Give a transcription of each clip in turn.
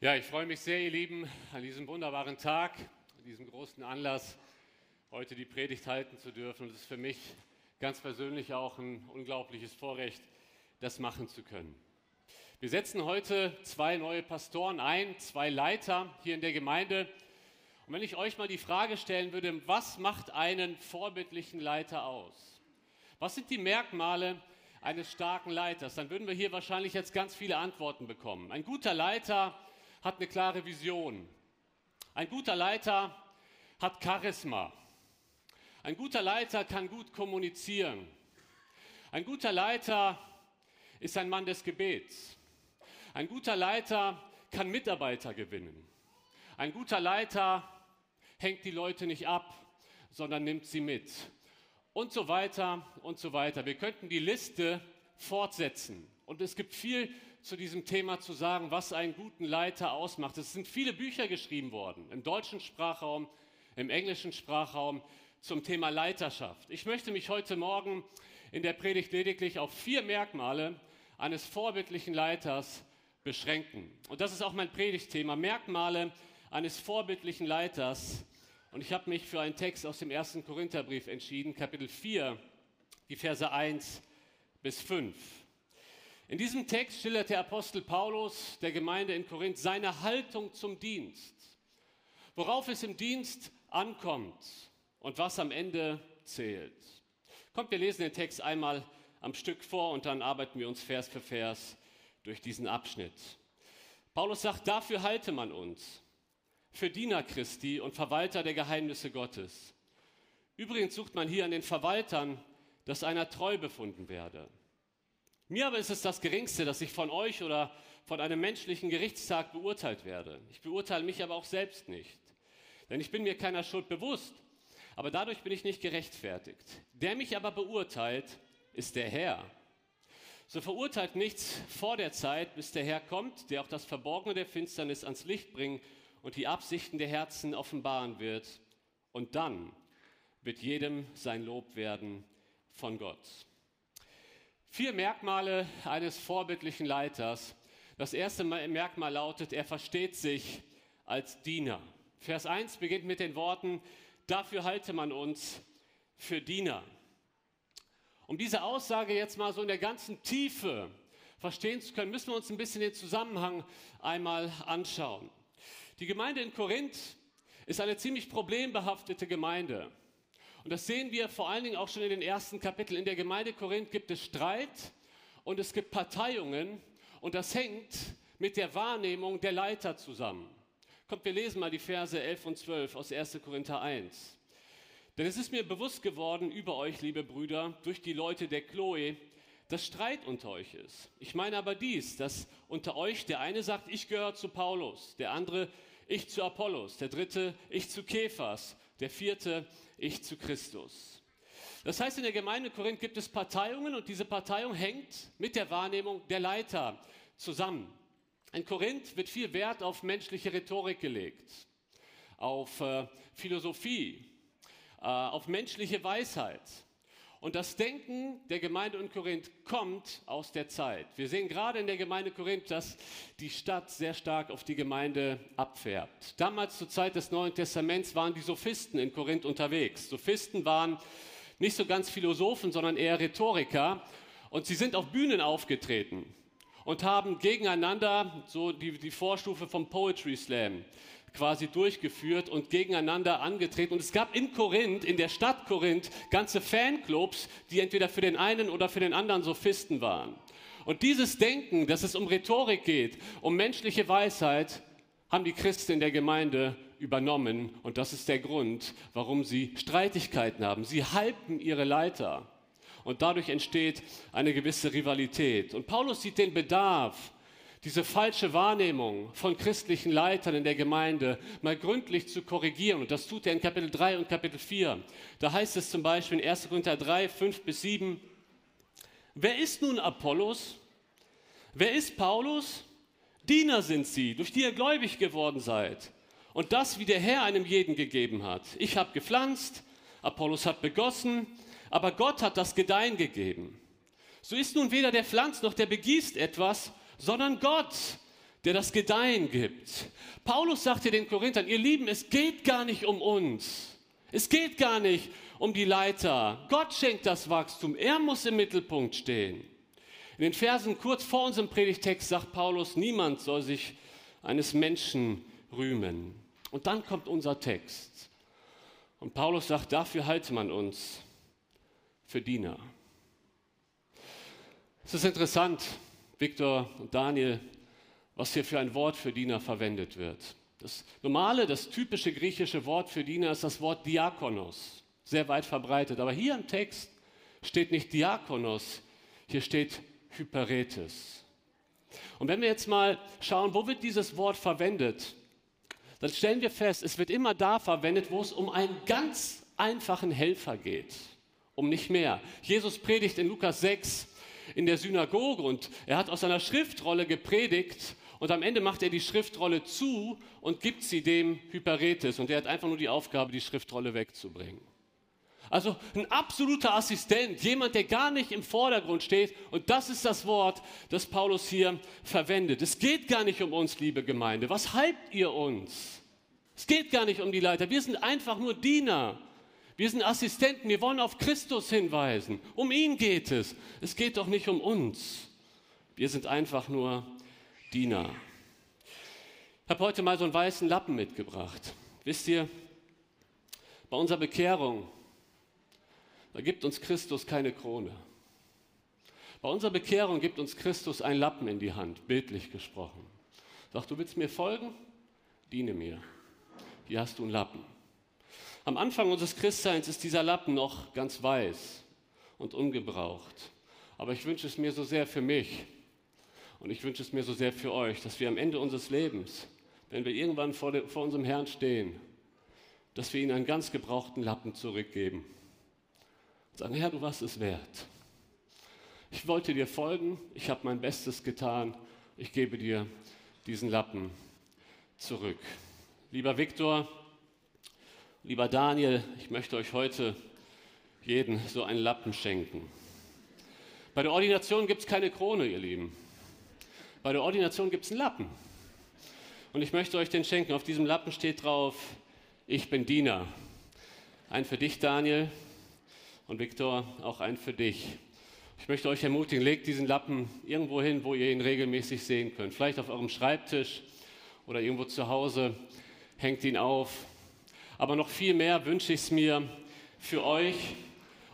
Ja, ich freue mich sehr, ihr Lieben, an diesem wunderbaren Tag, an diesem großen Anlass, heute die Predigt halten zu dürfen. Und es ist für mich ganz persönlich auch ein unglaubliches Vorrecht, das machen zu können. Wir setzen heute zwei neue Pastoren ein, zwei Leiter hier in der Gemeinde. Und wenn ich euch mal die Frage stellen würde, was macht einen vorbildlichen Leiter aus? Was sind die Merkmale eines starken Leiters? Dann würden wir hier wahrscheinlich jetzt ganz viele Antworten bekommen. Ein guter Leiter hat eine klare Vision. Ein guter Leiter hat Charisma. Ein guter Leiter kann gut kommunizieren. Ein guter Leiter ist ein Mann des Gebets. Ein guter Leiter kann Mitarbeiter gewinnen. Ein guter Leiter hängt die Leute nicht ab, sondern nimmt sie mit. Und so weiter und so weiter. Wir könnten die Liste fortsetzen. Und es gibt viel zu diesem Thema zu sagen, was einen guten Leiter ausmacht. Es sind viele Bücher geschrieben worden, im deutschen Sprachraum, im englischen Sprachraum zum Thema Leiterschaft. Ich möchte mich heute Morgen in der Predigt lediglich auf vier Merkmale eines vorbildlichen Leiters beschränken. Und das ist auch mein Predigtthema, Merkmale eines vorbildlichen Leiters. Und ich habe mich für einen Text aus dem ersten Korintherbrief entschieden, Kapitel 4, die Verse 1 bis 5. In diesem Text schildert der Apostel Paulus der Gemeinde in Korinth seine Haltung zum Dienst, worauf es im Dienst ankommt und was am Ende zählt. Kommt, wir lesen den Text einmal am Stück vor und dann arbeiten wir uns Vers für Vers durch diesen Abschnitt. Paulus sagt, dafür halte man uns, für Diener Christi und Verwalter der Geheimnisse Gottes. Übrigens sucht man hier an den Verwaltern, dass einer treu befunden werde. Mir aber ist es das Geringste, dass ich von euch oder von einem menschlichen Gerichtstag beurteilt werde. Ich beurteile mich aber auch selbst nicht. Denn ich bin mir keiner Schuld bewusst, aber dadurch bin ich nicht gerechtfertigt. Der mich aber beurteilt, ist der Herr. So verurteilt nichts vor der Zeit, bis der Herr kommt, der auch das Verborgene der Finsternis ans Licht bringen und die Absichten der Herzen offenbaren wird. Und dann wird jedem sein Lob werden von Gott. Vier Merkmale eines vorbildlichen Leiters. Das erste Merkmal lautet, er versteht sich als Diener. Vers 1 beginnt mit den Worten, dafür halte man uns für Diener. Um diese Aussage jetzt mal so in der ganzen Tiefe verstehen zu können, müssen wir uns ein bisschen den Zusammenhang einmal anschauen. Die Gemeinde in Korinth ist eine ziemlich problembehaftete Gemeinde. Und das sehen wir vor allen Dingen auch schon in den ersten Kapiteln. In der Gemeinde Korinth gibt es Streit und es gibt Parteiungen und das hängt mit der Wahrnehmung der Leiter zusammen. Kommt, wir lesen mal die Verse 11 und 12 aus 1. Korinther 1. Denn es ist mir bewusst geworden über euch, liebe Brüder, durch die Leute der Chloe, dass Streit unter euch ist. Ich meine aber dies, dass unter euch der eine sagt, ich gehöre zu Paulus, der andere, ich zu Apollos, der dritte, ich zu Kephas der vierte, ich zu Christus. Das heißt, in der Gemeinde Korinth gibt es Parteiungen und diese Parteiung hängt mit der Wahrnehmung der Leiter zusammen. In Korinth wird viel Wert auf menschliche Rhetorik gelegt, auf äh, Philosophie, äh, auf menschliche Weisheit. Und das Denken der Gemeinde in Korinth kommt aus der Zeit. Wir sehen gerade in der Gemeinde Korinth, dass die Stadt sehr stark auf die Gemeinde abfärbt. Damals zur Zeit des Neuen Testaments waren die Sophisten in Korinth unterwegs. Sophisten waren nicht so ganz Philosophen, sondern eher Rhetoriker. Und sie sind auf Bühnen aufgetreten und haben gegeneinander, so die, die Vorstufe vom Poetry Slam, quasi durchgeführt und gegeneinander angetreten. Und es gab in Korinth, in der Stadt Korinth, ganze Fanclubs, die entweder für den einen oder für den anderen Sophisten waren. Und dieses Denken, dass es um Rhetorik geht, um menschliche Weisheit, haben die Christen in der Gemeinde übernommen. Und das ist der Grund, warum sie Streitigkeiten haben. Sie halten ihre Leiter. Und dadurch entsteht eine gewisse Rivalität. Und Paulus sieht den Bedarf, diese falsche Wahrnehmung von christlichen Leitern in der Gemeinde mal gründlich zu korrigieren. Und das tut er in Kapitel 3 und Kapitel 4. Da heißt es zum Beispiel in 1. Korinther 3, 5 bis 7, wer ist nun Apollos? Wer ist Paulus? Diener sind sie, durch die ihr gläubig geworden seid. Und das, wie der Herr einem jeden gegeben hat. Ich habe gepflanzt, Apollos hat begossen, aber Gott hat das Gedeihen gegeben. So ist nun weder der Pflanz noch der begießt etwas, sondern Gott, der das Gedeihen gibt. Paulus sagte den Korinthern, ihr Lieben, es geht gar nicht um uns. Es geht gar nicht um die Leiter. Gott schenkt das Wachstum. Er muss im Mittelpunkt stehen. In den Versen kurz vor unserem Predigtext sagt Paulus, niemand soll sich eines Menschen rühmen. Und dann kommt unser Text. Und Paulus sagt, dafür halte man uns für Diener. Es ist interessant, Viktor und Daniel, was hier für ein Wort für Diener verwendet wird. Das normale, das typische griechische Wort für Diener ist das Wort Diakonos, sehr weit verbreitet. Aber hier im Text steht nicht Diakonos, hier steht Hyperetes. Und wenn wir jetzt mal schauen, wo wird dieses Wort verwendet, dann stellen wir fest, es wird immer da verwendet, wo es um einen ganz einfachen Helfer geht, um nicht mehr. Jesus predigt in Lukas 6 in der Synagoge und er hat aus seiner Schriftrolle gepredigt und am Ende macht er die Schriftrolle zu und gibt sie dem Hyperetes. Und er hat einfach nur die Aufgabe, die Schriftrolle wegzubringen. Also ein absoluter Assistent, jemand, der gar nicht im Vordergrund steht. Und das ist das Wort, das Paulus hier verwendet. Es geht gar nicht um uns, liebe Gemeinde. Was hypt ihr uns? Es geht gar nicht um die Leiter. Wir sind einfach nur Diener. Wir sind Assistenten. Wir wollen auf Christus hinweisen. Um ihn geht es. Es geht doch nicht um uns. Wir sind einfach nur Diener. Ich habe heute mal so einen weißen Lappen mitgebracht. Wisst ihr, bei unserer Bekehrung, da gibt uns Christus keine Krone. Bei unserer Bekehrung gibt uns Christus einen Lappen in die Hand, bildlich gesprochen. Sagt, du willst mir folgen? Diene mir. Hier hast du einen Lappen. Am Anfang unseres Christseins ist dieser Lappen noch ganz weiß und ungebraucht. Aber ich wünsche es mir so sehr für mich, und ich wünsche es mir so sehr für euch, dass wir am Ende unseres Lebens, wenn wir irgendwann vor, de, vor unserem Herrn stehen, dass wir ihm einen ganz gebrauchten Lappen zurückgeben. Und sagen, Herr, du warst es wert. Ich wollte dir folgen, ich habe mein Bestes getan, ich gebe dir diesen Lappen zurück. Lieber Viktor, lieber Daniel, ich möchte euch heute jeden so einen Lappen schenken. Bei der Ordination gibt es keine Krone, ihr Lieben. Bei der Ordination gibt es einen Lappen. Und ich möchte euch den schenken. Auf diesem Lappen steht drauf, ich bin Diener. Ein für dich, Daniel. Und Viktor, auch ein für dich. Ich möchte euch ermutigen, legt diesen Lappen irgendwo hin, wo ihr ihn regelmäßig sehen könnt. Vielleicht auf eurem Schreibtisch oder irgendwo zu Hause. Hängt ihn auf. Aber noch viel mehr wünsche ich es mir für euch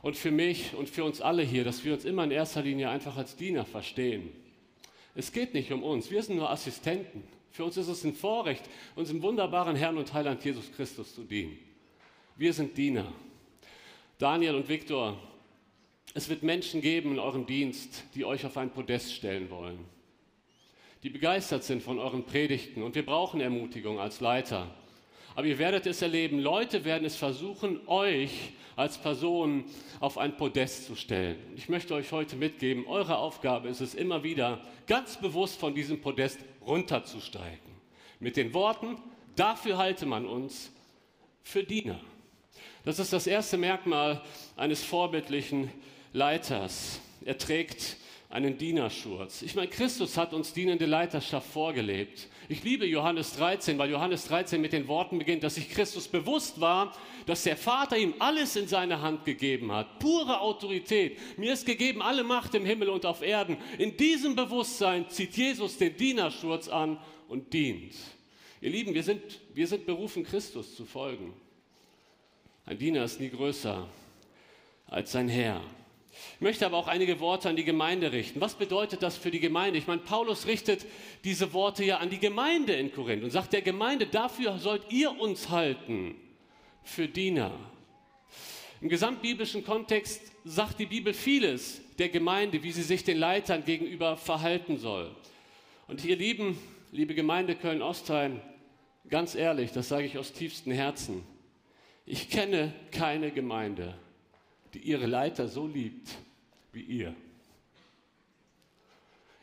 und für mich und für uns alle hier, dass wir uns immer in erster Linie einfach als Diener verstehen. Es geht nicht um uns, wir sind nur Assistenten. Für uns ist es ein Vorrecht, unserem wunderbaren Herrn und Heiland Jesus Christus zu dienen. Wir sind Diener. Daniel und Viktor, es wird Menschen geben in eurem Dienst, die euch auf ein Podest stellen wollen, die begeistert sind von euren Predigten. Und wir brauchen Ermutigung als Leiter. Aber ihr werdet es erleben, Leute werden es versuchen, euch als Person auf ein Podest zu stellen. Ich möchte euch heute mitgeben, eure Aufgabe ist es immer wieder, ganz bewusst von diesem Podest runterzusteigen. Mit den Worten, dafür halte man uns für Diener. Das ist das erste Merkmal eines vorbildlichen Leiters. Er trägt einen Dienerschurz. Ich meine, Christus hat uns dienende Leiterschaft vorgelebt. Ich liebe Johannes 13, weil Johannes 13 mit den Worten beginnt, dass sich Christus bewusst war, dass der Vater ihm alles in seine Hand gegeben hat. Pure Autorität. Mir ist gegeben alle Macht im Himmel und auf Erden. In diesem Bewusstsein zieht Jesus den Dienerschurz an und dient. Ihr Lieben, wir sind, wir sind berufen, Christus zu folgen. Ein Diener ist nie größer als sein Herr. Ich möchte aber auch einige Worte an die Gemeinde richten. Was bedeutet das für die Gemeinde? Ich meine, Paulus richtet diese Worte ja an die Gemeinde in Korinth und sagt der Gemeinde, dafür sollt ihr uns halten, für Diener. Im gesamtbiblischen Kontext sagt die Bibel vieles der Gemeinde, wie sie sich den Leitern gegenüber verhalten soll. Und ihr Lieben, liebe Gemeinde Köln-Ostheim, ganz ehrlich, das sage ich aus tiefstem Herzen, ich kenne keine Gemeinde, die ihre Leiter so liebt wie ihr.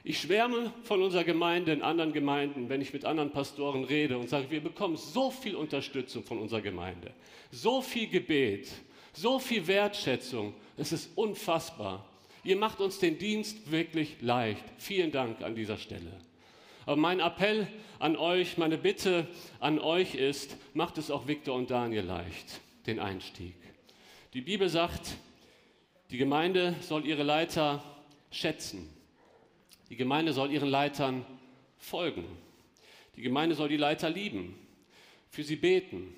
Ich schwärme von unserer Gemeinde in anderen Gemeinden, wenn ich mit anderen Pastoren rede und sage, wir bekommen so viel Unterstützung von unserer Gemeinde, so viel Gebet, so viel Wertschätzung. Es ist unfassbar. Ihr macht uns den Dienst wirklich leicht. Vielen Dank an dieser Stelle. Aber mein Appell an euch, meine Bitte an euch ist, macht es auch Viktor und Daniel leicht, den Einstieg. Die Bibel sagt, die Gemeinde soll ihre Leiter schätzen. Die Gemeinde soll ihren Leitern folgen. Die Gemeinde soll die Leiter lieben, für sie beten.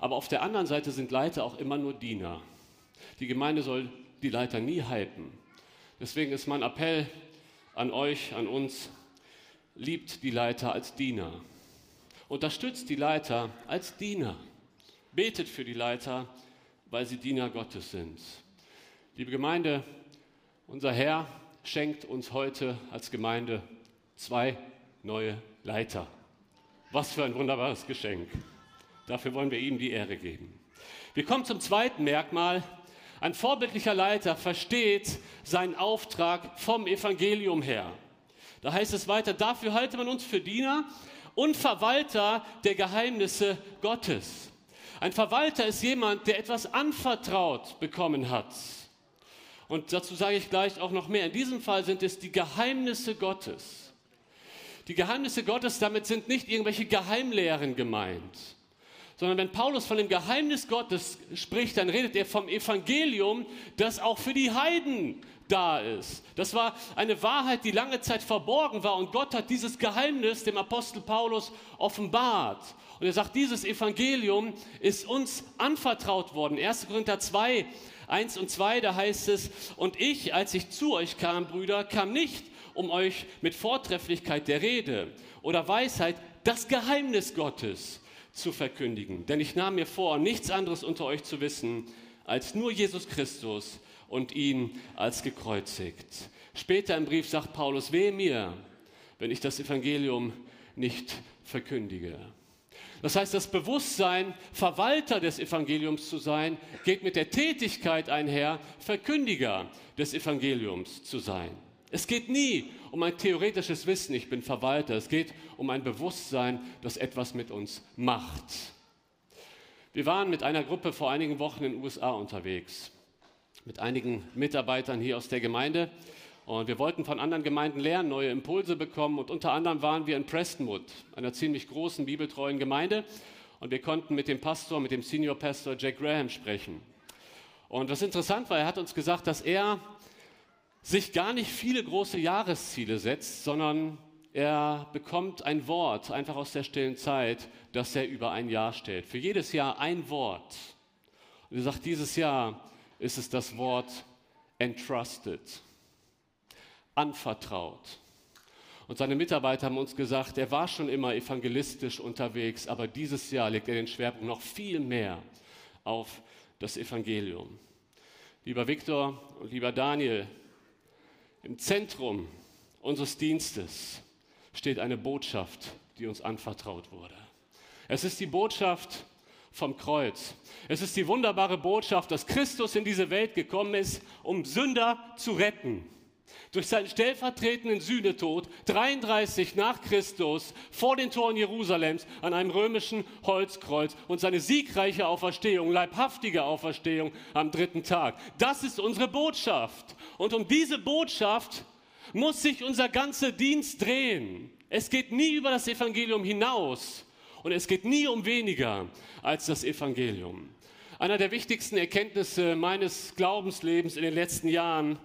Aber auf der anderen Seite sind Leiter auch immer nur Diener. Die Gemeinde soll die Leiter nie hypen. Deswegen ist mein Appell an euch, an uns, liebt die Leiter als Diener. Unterstützt die Leiter als Diener. Betet für die Leiter, weil sie Diener Gottes sind. Liebe Gemeinde, unser Herr schenkt uns heute als Gemeinde zwei neue Leiter. Was für ein wunderbares Geschenk. Dafür wollen wir ihm die Ehre geben. Wir kommen zum zweiten Merkmal. Ein vorbildlicher Leiter versteht seinen Auftrag vom Evangelium her. Da heißt es weiter, dafür halte man uns für Diener und Verwalter der Geheimnisse Gottes. Ein Verwalter ist jemand, der etwas anvertraut bekommen hat. Und dazu sage ich gleich auch noch mehr. In diesem Fall sind es die Geheimnisse Gottes. Die Geheimnisse Gottes, damit sind nicht irgendwelche Geheimlehren gemeint sondern wenn Paulus von dem Geheimnis Gottes spricht, dann redet er vom Evangelium, das auch für die Heiden da ist. Das war eine Wahrheit, die lange Zeit verborgen war und Gott hat dieses Geheimnis dem Apostel Paulus offenbart. Und er sagt, dieses Evangelium ist uns anvertraut worden. 1. Korinther 2, 1 und 2, da heißt es, und ich, als ich zu euch kam, Brüder, kam nicht, um euch mit Vortrefflichkeit der Rede oder Weisheit das Geheimnis Gottes zu verkündigen. Denn ich nahm mir vor, nichts anderes unter euch zu wissen, als nur Jesus Christus und ihn als gekreuzigt. Später im Brief sagt Paulus, wehe mir, wenn ich das Evangelium nicht verkündige. Das heißt, das Bewusstsein, Verwalter des Evangeliums zu sein, geht mit der Tätigkeit einher, Verkündiger des Evangeliums zu sein. Es geht nie um ein theoretisches Wissen, ich bin Verwalter. Es geht um ein Bewusstsein, das etwas mit uns macht. Wir waren mit einer Gruppe vor einigen Wochen in den USA unterwegs, mit einigen Mitarbeitern hier aus der Gemeinde. Und wir wollten von anderen Gemeinden lernen, neue Impulse bekommen. Und unter anderem waren wir in Prestonwood, einer ziemlich großen bibeltreuen Gemeinde. Und wir konnten mit dem Pastor, mit dem Senior Pastor Jack Graham sprechen. Und was interessant war, er hat uns gesagt, dass er sich gar nicht viele große Jahresziele setzt, sondern er bekommt ein Wort einfach aus der stillen Zeit, das er über ein Jahr stellt. Für jedes Jahr ein Wort. Und er sagt, dieses Jahr ist es das Wort entrusted, anvertraut. Und seine Mitarbeiter haben uns gesagt, er war schon immer evangelistisch unterwegs, aber dieses Jahr legt er den Schwerpunkt noch viel mehr auf das Evangelium. Lieber Viktor und lieber Daniel, im Zentrum unseres Dienstes steht eine Botschaft, die uns anvertraut wurde. Es ist die Botschaft vom Kreuz. Es ist die wunderbare Botschaft, dass Christus in diese Welt gekommen ist, um Sünder zu retten durch seinen stellvertretenden Sühnetod 33 nach Christus vor den Toren Jerusalems an einem römischen Holzkreuz und seine siegreiche Auferstehung, leibhaftige Auferstehung am dritten Tag. Das ist unsere Botschaft. Und um diese Botschaft muss sich unser ganzer Dienst drehen. Es geht nie über das Evangelium hinaus und es geht nie um weniger als das Evangelium. Einer der wichtigsten Erkenntnisse meines Glaubenslebens in den letzten Jahren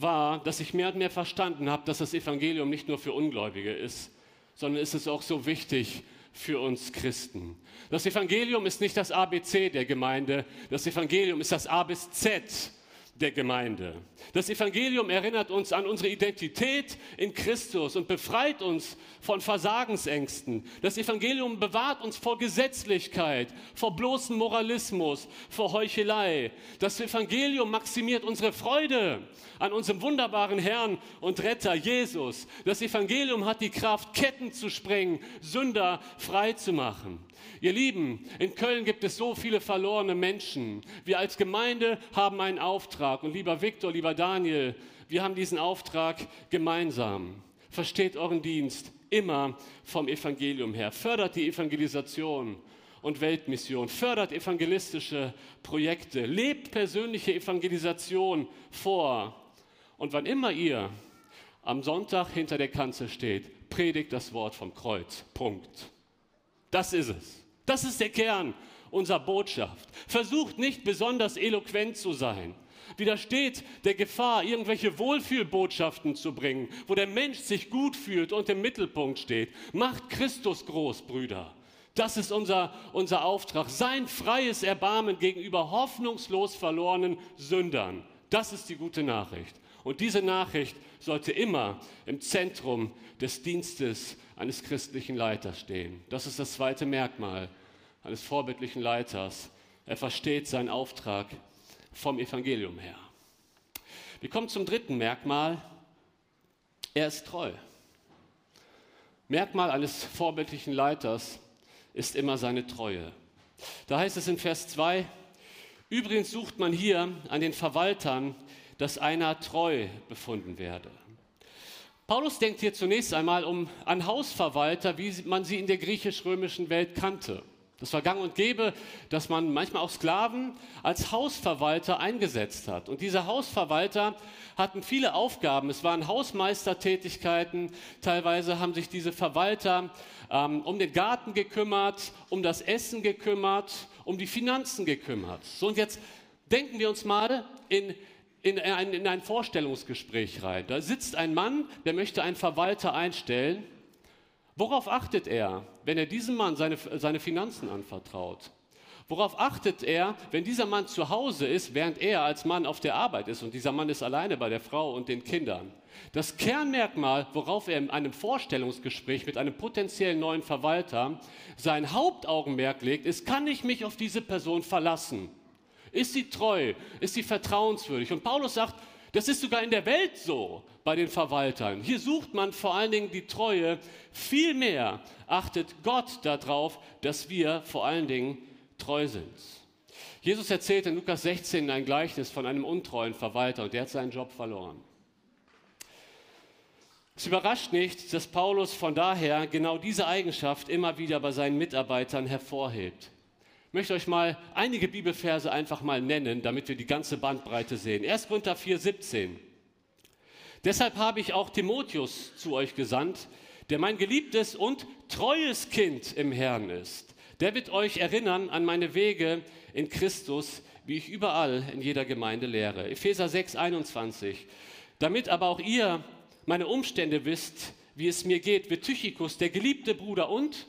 war, dass ich mehr und mehr verstanden habe, dass das Evangelium nicht nur für Ungläubige ist, sondern ist es auch so wichtig für uns Christen. Das Evangelium ist nicht das ABC der Gemeinde, das Evangelium ist das A bis Z der Gemeinde. Das Evangelium erinnert uns an unsere Identität in Christus und befreit uns von Versagensängsten. Das Evangelium bewahrt uns vor Gesetzlichkeit, vor bloßem Moralismus, vor Heuchelei. Das Evangelium maximiert unsere Freude an unserem wunderbaren Herrn und Retter Jesus. Das Evangelium hat die Kraft, Ketten zu sprengen, Sünder frei zu machen. Ihr Lieben, in Köln gibt es so viele verlorene Menschen. Wir als Gemeinde haben einen Auftrag. Und lieber Viktor, lieber Daniel, wir haben diesen Auftrag gemeinsam. Versteht euren Dienst immer vom Evangelium her. Fördert die Evangelisation und Weltmission. Fördert evangelistische Projekte. Lebt persönliche Evangelisation vor. Und wann immer ihr am Sonntag hinter der Kanzel steht, predigt das Wort vom Kreuz. Punkt. Das ist es. Das ist der Kern unserer Botschaft. Versucht nicht besonders eloquent zu sein. Widersteht der Gefahr, irgendwelche Wohlfühlbotschaften zu bringen, wo der Mensch sich gut fühlt und im Mittelpunkt steht. Macht Christus groß, Brüder. Das ist unser, unser Auftrag. Sein freies Erbarmen gegenüber hoffnungslos verlorenen Sündern. Das ist die gute Nachricht. Und diese Nachricht sollte immer im Zentrum des Dienstes eines christlichen Leiters stehen. Das ist das zweite Merkmal eines vorbildlichen Leiters. Er versteht seinen Auftrag vom Evangelium her. Wir kommen zum dritten Merkmal. Er ist treu. Merkmal eines vorbildlichen Leiters ist immer seine Treue. Da heißt es in Vers 2, übrigens sucht man hier an den Verwaltern, dass einer treu befunden werde. Paulus denkt hier zunächst einmal um, an Hausverwalter, wie man sie in der griechisch-römischen Welt kannte. Das war gang und gäbe, dass man manchmal auch Sklaven als Hausverwalter eingesetzt hat. Und diese Hausverwalter hatten viele Aufgaben. Es waren Hausmeistertätigkeiten. Teilweise haben sich diese Verwalter ähm, um den Garten gekümmert, um das Essen gekümmert, um die Finanzen gekümmert. So, und jetzt denken wir uns mal in, in, ein, in ein Vorstellungsgespräch rein. Da sitzt ein Mann, der möchte einen Verwalter einstellen. Worauf achtet er, wenn er diesem Mann seine, seine Finanzen anvertraut? Worauf achtet er, wenn dieser Mann zu Hause ist, während er als Mann auf der Arbeit ist und dieser Mann ist alleine bei der Frau und den Kindern? Das Kernmerkmal, worauf er in einem Vorstellungsgespräch mit einem potenziellen neuen Verwalter sein Hauptaugenmerk legt, ist, kann ich mich auf diese Person verlassen? Ist sie treu? Ist sie vertrauenswürdig? Und Paulus sagt, das ist sogar in der Welt so bei den Verwaltern. Hier sucht man vor allen Dingen die Treue. Vielmehr achtet Gott darauf, dass wir vor allen Dingen treu sind. Jesus erzählt in Lukas 16 ein Gleichnis von einem untreuen Verwalter und der hat seinen Job verloren. Es überrascht nicht, dass Paulus von daher genau diese Eigenschaft immer wieder bei seinen Mitarbeitern hervorhebt möchte euch mal einige Bibelverse einfach mal nennen, damit wir die ganze Bandbreite sehen. 1. Korinther 4, 17. Deshalb habe ich auch Timotheus zu euch gesandt, der mein geliebtes und treues Kind im Herrn ist. Der wird euch erinnern an meine Wege in Christus, wie ich überall in jeder Gemeinde lehre. Epheser 6, 21. Damit aber auch ihr meine Umstände wisst, wie es mir geht, wird Tychicus, der geliebte Bruder und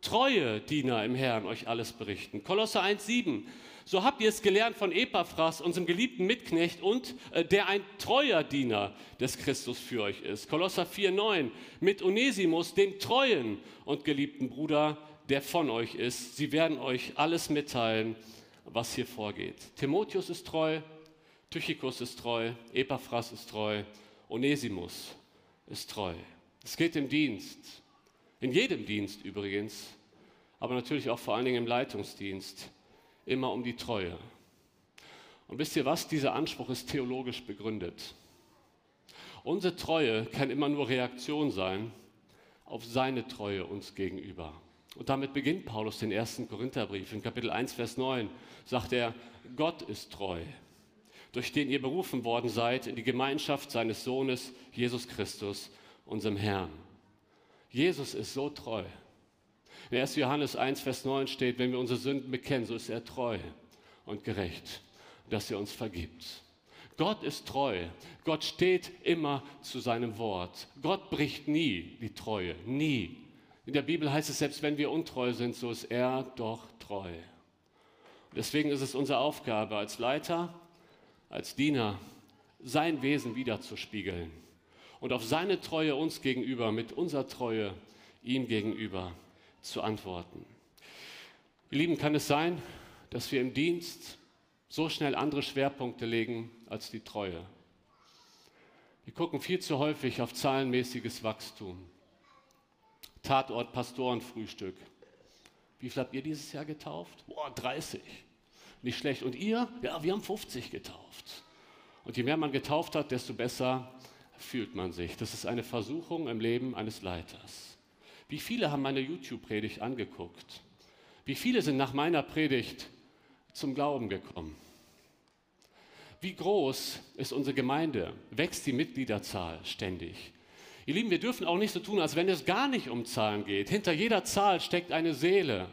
treue Diener im Herrn euch alles berichten. Kolosser 1,7. So habt ihr es gelernt von Epaphras, unserem geliebten Mitknecht und äh, der ein treuer Diener des Christus für euch ist. Kolosser 4,9. Mit Onesimus, dem treuen und geliebten Bruder, der von euch ist. Sie werden euch alles mitteilen, was hier vorgeht. Timotheus ist treu, Tychicus ist treu, Epaphras ist treu, Onesimus ist treu. Es geht im Dienst in jedem Dienst übrigens, aber natürlich auch vor allen Dingen im Leitungsdienst, immer um die Treue. Und wisst ihr was? Dieser Anspruch ist theologisch begründet. Unsere Treue kann immer nur Reaktion sein auf seine Treue uns gegenüber. Und damit beginnt Paulus den ersten Korintherbrief. In Kapitel 1, Vers 9 sagt er, Gott ist treu, durch den ihr berufen worden seid in die Gemeinschaft seines Sohnes Jesus Christus, unserem Herrn. Jesus ist so treu. In 1. Johannes 1, Vers 9 steht, wenn wir unsere Sünden bekennen, so ist er treu und gerecht, dass er uns vergibt. Gott ist treu. Gott steht immer zu seinem Wort. Gott bricht nie die Treue. Nie. In der Bibel heißt es, selbst wenn wir untreu sind, so ist er doch treu. deswegen ist es unsere Aufgabe als Leiter, als Diener, sein Wesen wiederzuspiegeln und auf seine Treue uns gegenüber, mit unserer Treue ihm gegenüber zu antworten. Ihr Lieben, kann es sein, dass wir im Dienst so schnell andere Schwerpunkte legen als die Treue? Wir gucken viel zu häufig auf zahlenmäßiges Wachstum. Tatort Pastorenfrühstück. Wie viel habt ihr dieses Jahr getauft? Boah, 30. Nicht schlecht. Und ihr? Ja, wir haben 50 getauft. Und je mehr man getauft hat, desto besser fühlt man sich. Das ist eine Versuchung im Leben eines Leiters. Wie viele haben meine YouTube-Predigt angeguckt? Wie viele sind nach meiner Predigt zum Glauben gekommen? Wie groß ist unsere Gemeinde? Wächst die Mitgliederzahl ständig? Ihr Lieben, wir dürfen auch nicht so tun, als wenn es gar nicht um Zahlen geht. Hinter jeder Zahl steckt eine Seele.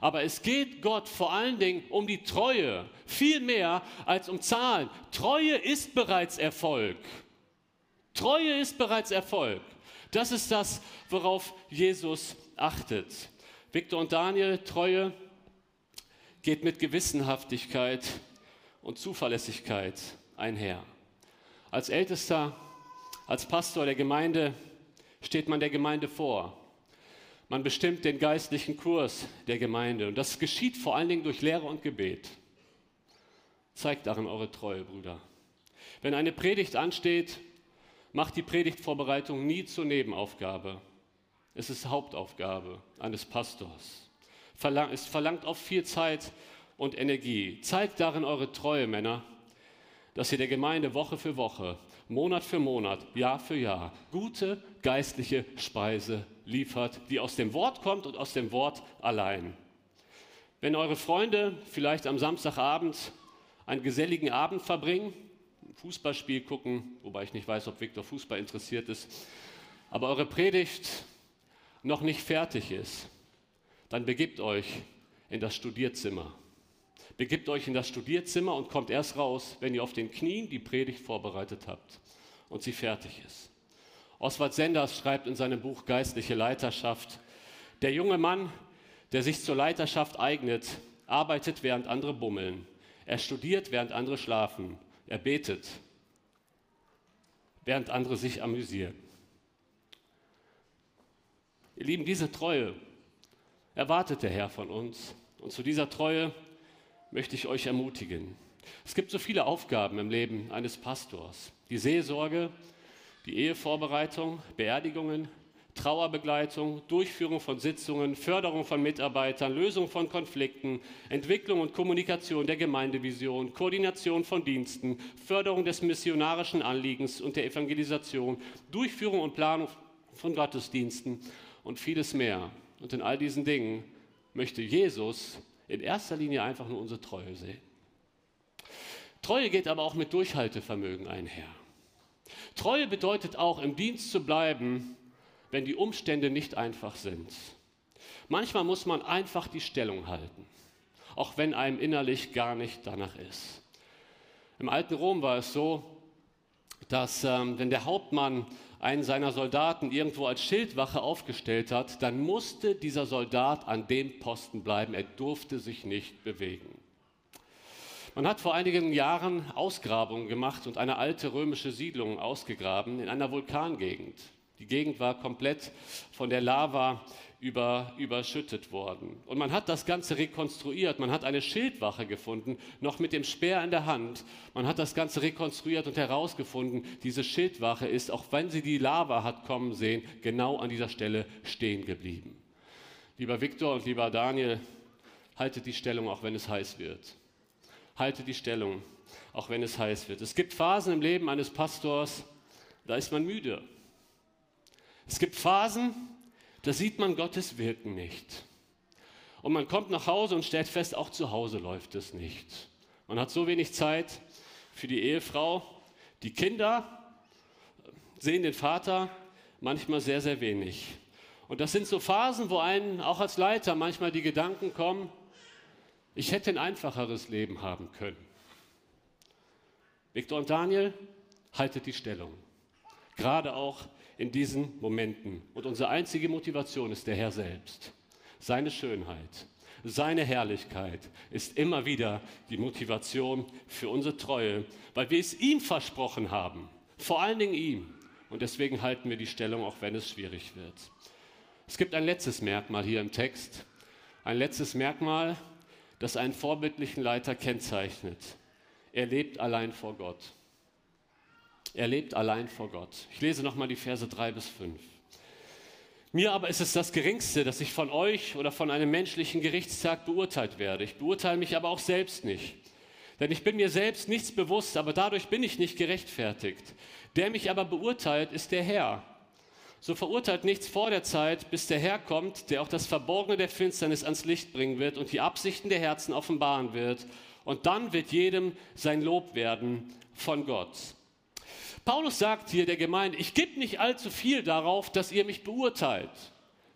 Aber es geht Gott vor allen Dingen um die Treue, viel mehr als um Zahlen. Treue ist bereits Erfolg. Treue ist bereits Erfolg. Das ist das, worauf Jesus achtet. Viktor und Daniel, Treue geht mit Gewissenhaftigkeit und Zuverlässigkeit einher. Als Ältester als Pastor der Gemeinde steht man der Gemeinde vor. Man bestimmt den geistlichen Kurs der Gemeinde und das geschieht vor allen Dingen durch Lehre und Gebet. Zeigt darin eure Treue, Brüder. Wenn eine Predigt ansteht, macht die Predigtvorbereitung nie zur Nebenaufgabe. Es ist Hauptaufgabe eines Pastors. Es verlangt oft viel Zeit und Energie. Zeigt darin eure Treue, Männer, dass ihr der Gemeinde Woche für Woche Monat für Monat, Jahr für Jahr gute geistliche Speise liefert, die aus dem Wort kommt und aus dem Wort allein. Wenn eure Freunde vielleicht am Samstagabend einen geselligen Abend verbringen, Fußballspiel gucken, wobei ich nicht weiß, ob Viktor Fußball interessiert ist, aber eure Predigt noch nicht fertig ist, dann begibt euch in das Studierzimmer. Begibt euch in das Studierzimmer und kommt erst raus, wenn ihr auf den Knien die Predigt vorbereitet habt und sie fertig ist. Oswald Senders schreibt in seinem Buch Geistliche Leiterschaft, der junge Mann, der sich zur Leiterschaft eignet, arbeitet, während andere bummeln. Er studiert, während andere schlafen. Er betet, während andere sich amüsieren. Ihr Lieben, diese Treue erwartet der Herr von uns. Und zu dieser Treue möchte ich euch ermutigen. Es gibt so viele Aufgaben im Leben eines Pastors. Die Seelsorge, die Ehevorbereitung, Beerdigungen, Trauerbegleitung, Durchführung von Sitzungen, Förderung von Mitarbeitern, Lösung von Konflikten, Entwicklung und Kommunikation der Gemeindevision, Koordination von Diensten, Förderung des missionarischen Anliegens und der Evangelisation, Durchführung und Planung von Gottesdiensten und vieles mehr. Und in all diesen Dingen möchte Jesus in erster Linie einfach nur unsere Treue sehen. Treue geht aber auch mit Durchhaltevermögen einher. Treue bedeutet auch, im Dienst zu bleiben, wenn die Umstände nicht einfach sind. Manchmal muss man einfach die Stellung halten, auch wenn einem innerlich gar nicht danach ist. Im alten Rom war es so, dass ähm, wenn der Hauptmann einen seiner Soldaten irgendwo als Schildwache aufgestellt hat, dann musste dieser Soldat an dem Posten bleiben. Er durfte sich nicht bewegen. Man hat vor einigen Jahren Ausgrabungen gemacht und eine alte römische Siedlung ausgegraben in einer Vulkangegend. Die Gegend war komplett von der Lava über, überschüttet worden. Und man hat das Ganze rekonstruiert. Man hat eine Schildwache gefunden, noch mit dem Speer in der Hand. Man hat das Ganze rekonstruiert und herausgefunden, diese Schildwache ist, auch wenn sie die Lava hat kommen sehen, genau an dieser Stelle stehen geblieben. Lieber Viktor und lieber Daniel, haltet die Stellung, auch wenn es heiß wird. Haltet die Stellung, auch wenn es heiß wird. Es gibt Phasen im Leben eines Pastors, da ist man müde. Es gibt Phasen, da sieht man Gottes Wirken nicht. Und man kommt nach Hause und stellt fest, auch zu Hause läuft es nicht. Man hat so wenig Zeit für die Ehefrau. Die Kinder sehen den Vater manchmal sehr, sehr wenig. Und das sind so Phasen, wo einen auch als Leiter manchmal die Gedanken kommen, ich hätte ein einfacheres Leben haben können. Viktor und Daniel, haltet die Stellung. Gerade auch in diesen Momenten. Und unsere einzige Motivation ist der Herr selbst. Seine Schönheit, seine Herrlichkeit ist immer wieder die Motivation für unsere Treue, weil wir es ihm versprochen haben. Vor allen Dingen ihm. Und deswegen halten wir die Stellung, auch wenn es schwierig wird. Es gibt ein letztes Merkmal hier im Text. Ein letztes Merkmal, das einen vorbildlichen Leiter kennzeichnet. Er lebt allein vor Gott. Er lebt allein vor Gott. Ich lese nochmal die Verse 3 bis 5. Mir aber ist es das Geringste, dass ich von euch oder von einem menschlichen Gerichtstag beurteilt werde. Ich beurteile mich aber auch selbst nicht. Denn ich bin mir selbst nichts bewusst, aber dadurch bin ich nicht gerechtfertigt. Der mich aber beurteilt, ist der Herr. So verurteilt nichts vor der Zeit, bis der Herr kommt, der auch das Verborgene der Finsternis ans Licht bringen wird und die Absichten der Herzen offenbaren wird. Und dann wird jedem sein Lob werden von Gott. Paulus sagt hier der Gemeinde, ich gebe nicht allzu viel darauf, dass ihr mich beurteilt.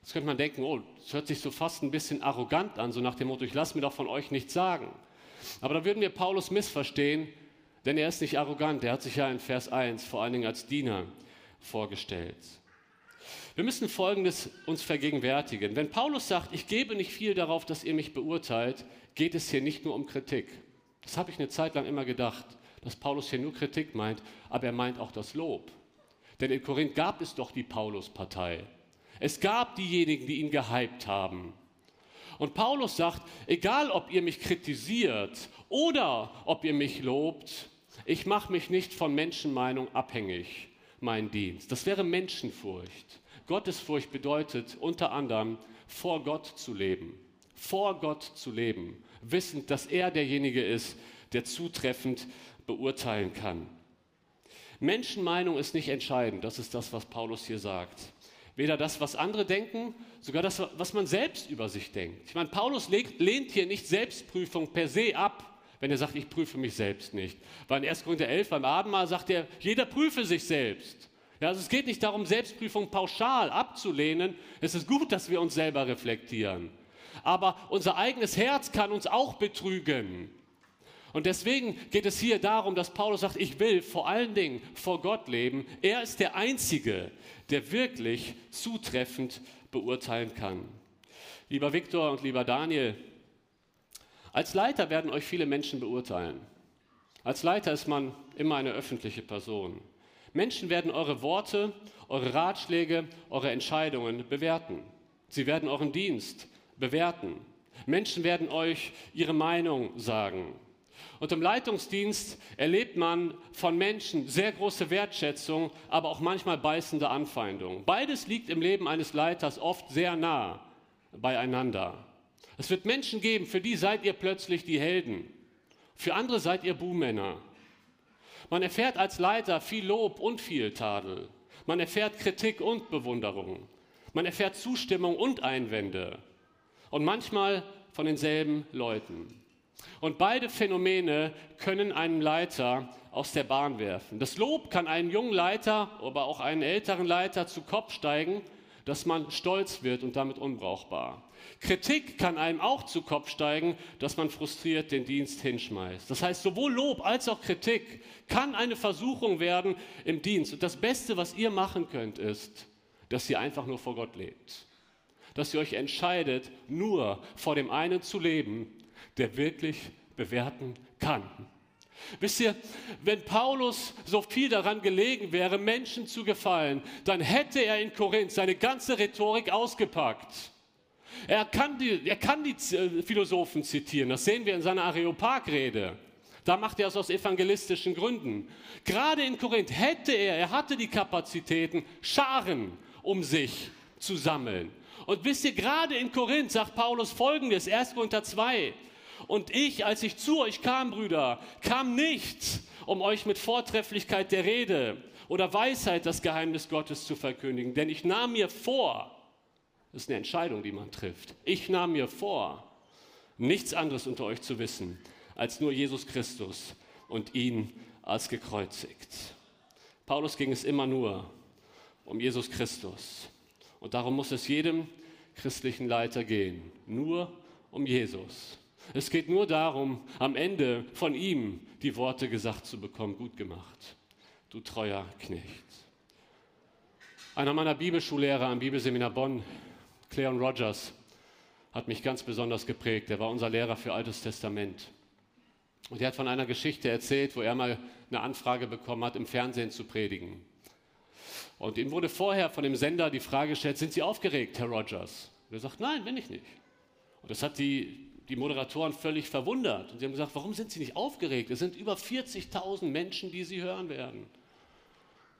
Jetzt könnte man denken, oh, das hört sich so fast ein bisschen arrogant an, so nach dem Motto, ich lasse mir doch von euch nichts sagen. Aber da würden wir Paulus missverstehen, denn er ist nicht arrogant, er hat sich ja in Vers 1 vor allen Dingen als Diener vorgestellt. Wir müssen Folgendes uns vergegenwärtigen. Wenn Paulus sagt, ich gebe nicht viel darauf, dass ihr mich beurteilt, geht es hier nicht nur um Kritik. Das habe ich eine Zeit lang immer gedacht, dass Paulus hier nur Kritik meint, aber er meint auch das Lob. Denn in Korinth gab es doch die Paulus-Partei. Es gab diejenigen, die ihn gehypt haben. Und Paulus sagt, egal ob ihr mich kritisiert oder ob ihr mich lobt, ich mache mich nicht von Menschenmeinung abhängig, mein Dienst. Das wäre Menschenfurcht. Gottesfurcht bedeutet unter anderem, vor Gott zu leben. Vor Gott zu leben, wissend, dass er derjenige ist, der zutreffend beurteilen kann. Menschenmeinung ist nicht entscheidend, das ist das, was Paulus hier sagt. Weder das, was andere denken, sogar das, was man selbst über sich denkt. Ich meine, Paulus lehnt hier nicht Selbstprüfung per se ab, wenn er sagt, ich prüfe mich selbst nicht. Weil in 1. Korinther 11 beim Abendmahl sagt er, jeder prüfe sich selbst. Ja, also es geht nicht darum, Selbstprüfung pauschal abzulehnen. Es ist gut, dass wir uns selber reflektieren. Aber unser eigenes Herz kann uns auch betrügen. Und deswegen geht es hier darum, dass Paulus sagt, ich will vor allen Dingen vor Gott leben. Er ist der Einzige, der wirklich zutreffend beurteilen kann. Lieber Viktor und lieber Daniel, als Leiter werden euch viele Menschen beurteilen. Als Leiter ist man immer eine öffentliche Person. Menschen werden eure Worte, eure Ratschläge, eure Entscheidungen bewerten. Sie werden euren Dienst bewerten. Menschen werden euch ihre Meinung sagen. Und im Leitungsdienst erlebt man von Menschen sehr große Wertschätzung, aber auch manchmal beißende Anfeindung. Beides liegt im Leben eines Leiters oft sehr nah beieinander. Es wird Menschen geben, für die seid ihr plötzlich die Helden. Für andere seid ihr Buhmänner. Man erfährt als Leiter viel Lob und viel Tadel. Man erfährt Kritik und Bewunderung. Man erfährt Zustimmung und Einwände. Und manchmal von denselben Leuten. Und beide Phänomene können einen Leiter aus der Bahn werfen. Das Lob kann einen jungen Leiter, aber auch einen älteren Leiter zu Kopf steigen, dass man stolz wird und damit unbrauchbar. Kritik kann einem auch zu Kopf steigen, dass man frustriert den Dienst hinschmeißt. Das heißt, sowohl Lob als auch Kritik kann eine Versuchung werden im Dienst. Und das Beste, was ihr machen könnt, ist, dass ihr einfach nur vor Gott lebt. Dass ihr euch entscheidet, nur vor dem einen zu leben, der wirklich bewerten kann. Wisst ihr, wenn Paulus so viel daran gelegen wäre, Menschen zu gefallen, dann hätte er in Korinth seine ganze Rhetorik ausgepackt. Er kann die, er kann die äh, Philosophen zitieren, das sehen wir in seiner Areopag-Rede. Da macht er es aus evangelistischen Gründen. Gerade in Korinth hätte er, er hatte die Kapazitäten, Scharen um sich zu sammeln. Und wisst ihr, gerade in Korinth sagt Paulus folgendes, 1. Korinther 2, und ich, als ich zu euch kam, Brüder, kam nicht, um euch mit Vortrefflichkeit der Rede oder Weisheit das Geheimnis Gottes zu verkündigen, denn ich nahm mir vor, das ist eine Entscheidung, die man trifft, ich nahm mir vor, nichts anderes unter euch zu wissen, als nur Jesus Christus und ihn als gekreuzigt. Paulus ging es immer nur um Jesus Christus. Und darum muss es jedem christlichen Leiter gehen, nur um Jesus. Es geht nur darum, am Ende von ihm die Worte gesagt zu bekommen, gut gemacht, du treuer Knecht. Einer meiner Bibelschullehrer am Bibelseminar Bonn, Cleon Rogers, hat mich ganz besonders geprägt. Er war unser Lehrer für Altes Testament. Und er hat von einer Geschichte erzählt, wo er mal eine Anfrage bekommen hat, im Fernsehen zu predigen. Und ihm wurde vorher von dem Sender die Frage gestellt, sind Sie aufgeregt, Herr Rogers? Und er sagt, nein, bin ich nicht. Und das hat die die Moderatoren völlig verwundert. Und sie haben gesagt, warum sind Sie nicht aufgeregt? Es sind über 40.000 Menschen, die Sie hören werden.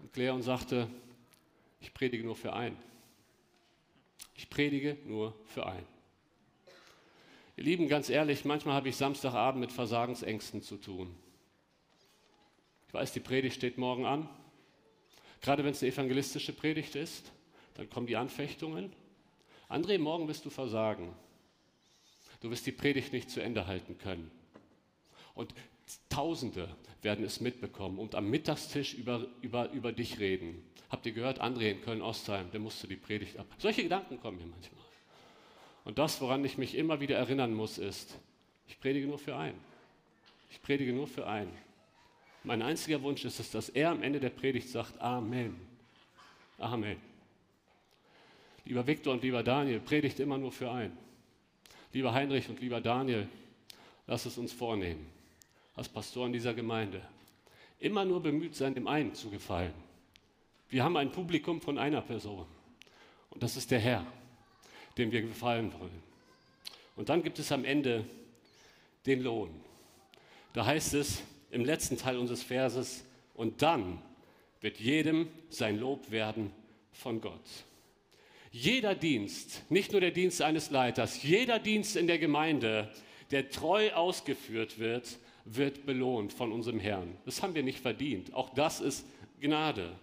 Und Cleon sagte, ich predige nur für einen. Ich predige nur für einen. Ihr Lieben, ganz ehrlich, manchmal habe ich Samstagabend mit Versagensängsten zu tun. Ich weiß, die Predigt steht morgen an. Gerade wenn es eine evangelistische Predigt ist, dann kommen die Anfechtungen. André, morgen wirst du versagen. Du wirst die Predigt nicht zu Ende halten können. Und Tausende werden es mitbekommen und am Mittagstisch über, über, über dich reden. Habt ihr gehört, André in Köln-Ostheim, der musste die Predigt ab. Solche Gedanken kommen mir manchmal. Und das, woran ich mich immer wieder erinnern muss, ist, ich predige nur für einen. Ich predige nur für einen. Mein einziger Wunsch ist es, dass er am Ende der Predigt sagt, Amen. Amen. Lieber Viktor und lieber Daniel, predigt immer nur für einen. Lieber Heinrich und lieber Daniel, lass es uns vornehmen, als Pastoren dieser Gemeinde, immer nur bemüht sein, dem einen zu gefallen. Wir haben ein Publikum von einer Person und das ist der Herr, dem wir gefallen wollen. Und dann gibt es am Ende den Lohn. Da heißt es im letzten Teil unseres Verses, und dann wird jedem sein Lob werden von Gott. Jeder Dienst, nicht nur der Dienst eines Leiters, jeder Dienst in der Gemeinde, der treu ausgeführt wird, wird belohnt von unserem Herrn. Das haben wir nicht verdient. Auch das ist Gnade.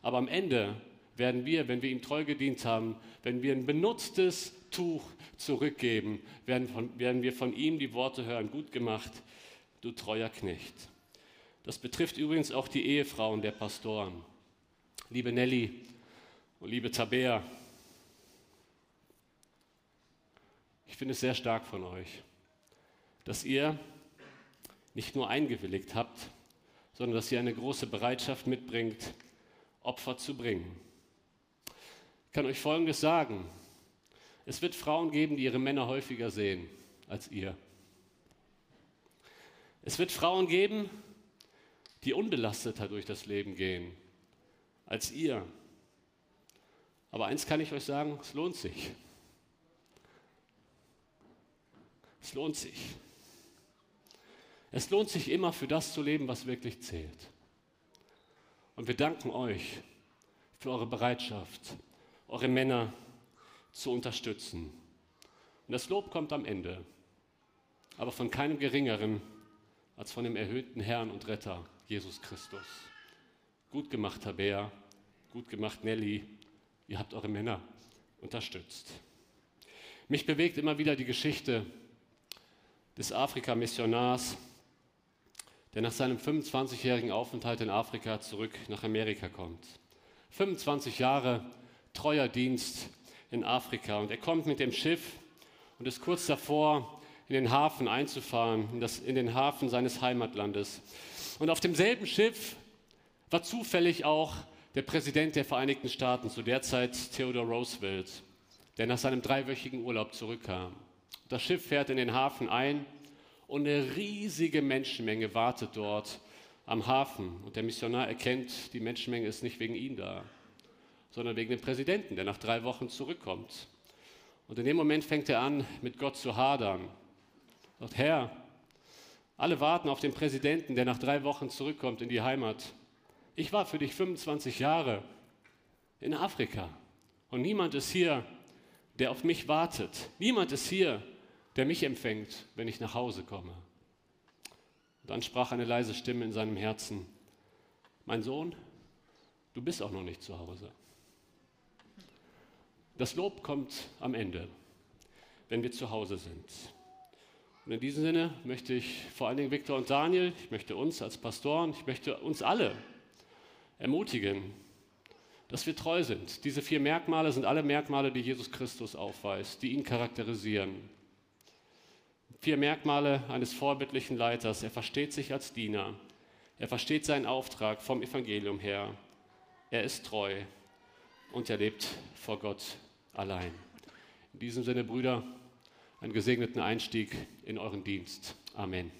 Aber am Ende werden wir, wenn wir ihm treu gedient haben, wenn wir ein benutztes Tuch zurückgeben, werden, von, werden wir von ihm die Worte hören, gut gemacht, du treuer Knecht. Das betrifft übrigens auch die Ehefrauen der Pastoren. Liebe Nelly und liebe Tabea, ich finde es sehr stark von euch, dass ihr nicht nur eingewilligt habt, sondern dass ihr eine große Bereitschaft mitbringt, Opfer zu bringen. Ich kann euch Folgendes sagen. Es wird Frauen geben, die ihre Männer häufiger sehen als ihr. Es wird Frauen geben, die unbelasteter durch das Leben gehen als ihr. Aber eins kann ich euch sagen, es lohnt sich. Es lohnt sich. Es lohnt sich immer für das zu leben, was wirklich zählt. Und wir danken euch für eure Bereitschaft, eure Männer zu unterstützen. Und das Lob kommt am Ende, aber von keinem geringeren als von dem erhöhten Herrn und Retter, Jesus Christus. Gut gemacht, Tabea, gut gemacht, Nelly, ihr habt eure Männer unterstützt. Mich bewegt immer wieder die Geschichte des Afrika-Missionars, der nach seinem 25-jährigen Aufenthalt in Afrika zurück nach Amerika kommt. 25 Jahre treuer Dienst in Afrika und er kommt mit dem Schiff und ist kurz davor, in den Hafen einzufahren, in, das, in den Hafen seines Heimatlandes. Und auf demselben Schiff war zufällig auch der Präsident der Vereinigten Staaten, zu der Zeit Theodore Roosevelt, der nach seinem dreiwöchigen Urlaub zurückkam. Das Schiff fährt in den Hafen ein und eine riesige Menschenmenge wartet dort am Hafen. Und der Missionar erkennt, die Menschenmenge ist nicht wegen ihm da, sondern wegen dem Präsidenten, der nach drei Wochen zurückkommt. Und in dem Moment fängt er an, mit Gott zu hadern. Er sagt, Herr, alle warten auf den Präsidenten, der nach drei Wochen zurückkommt in die Heimat. Ich war für dich 25 Jahre in Afrika und niemand ist hier, der auf mich wartet. Niemand ist hier, der mich empfängt, wenn ich nach Hause komme. Und dann sprach eine leise Stimme in seinem Herzen, mein Sohn, du bist auch noch nicht zu Hause. Das Lob kommt am Ende, wenn wir zu Hause sind. Und in diesem Sinne möchte ich vor allen Dingen Viktor und Daniel, ich möchte uns als Pastoren, ich möchte uns alle ermutigen, dass wir treu sind. Diese vier Merkmale sind alle Merkmale, die Jesus Christus aufweist, die ihn charakterisieren. Vier Merkmale eines vorbildlichen Leiters. Er versteht sich als Diener. Er versteht seinen Auftrag vom Evangelium her. Er ist treu und er lebt vor Gott allein. In diesem Sinne, Brüder, einen gesegneten Einstieg in euren Dienst. Amen.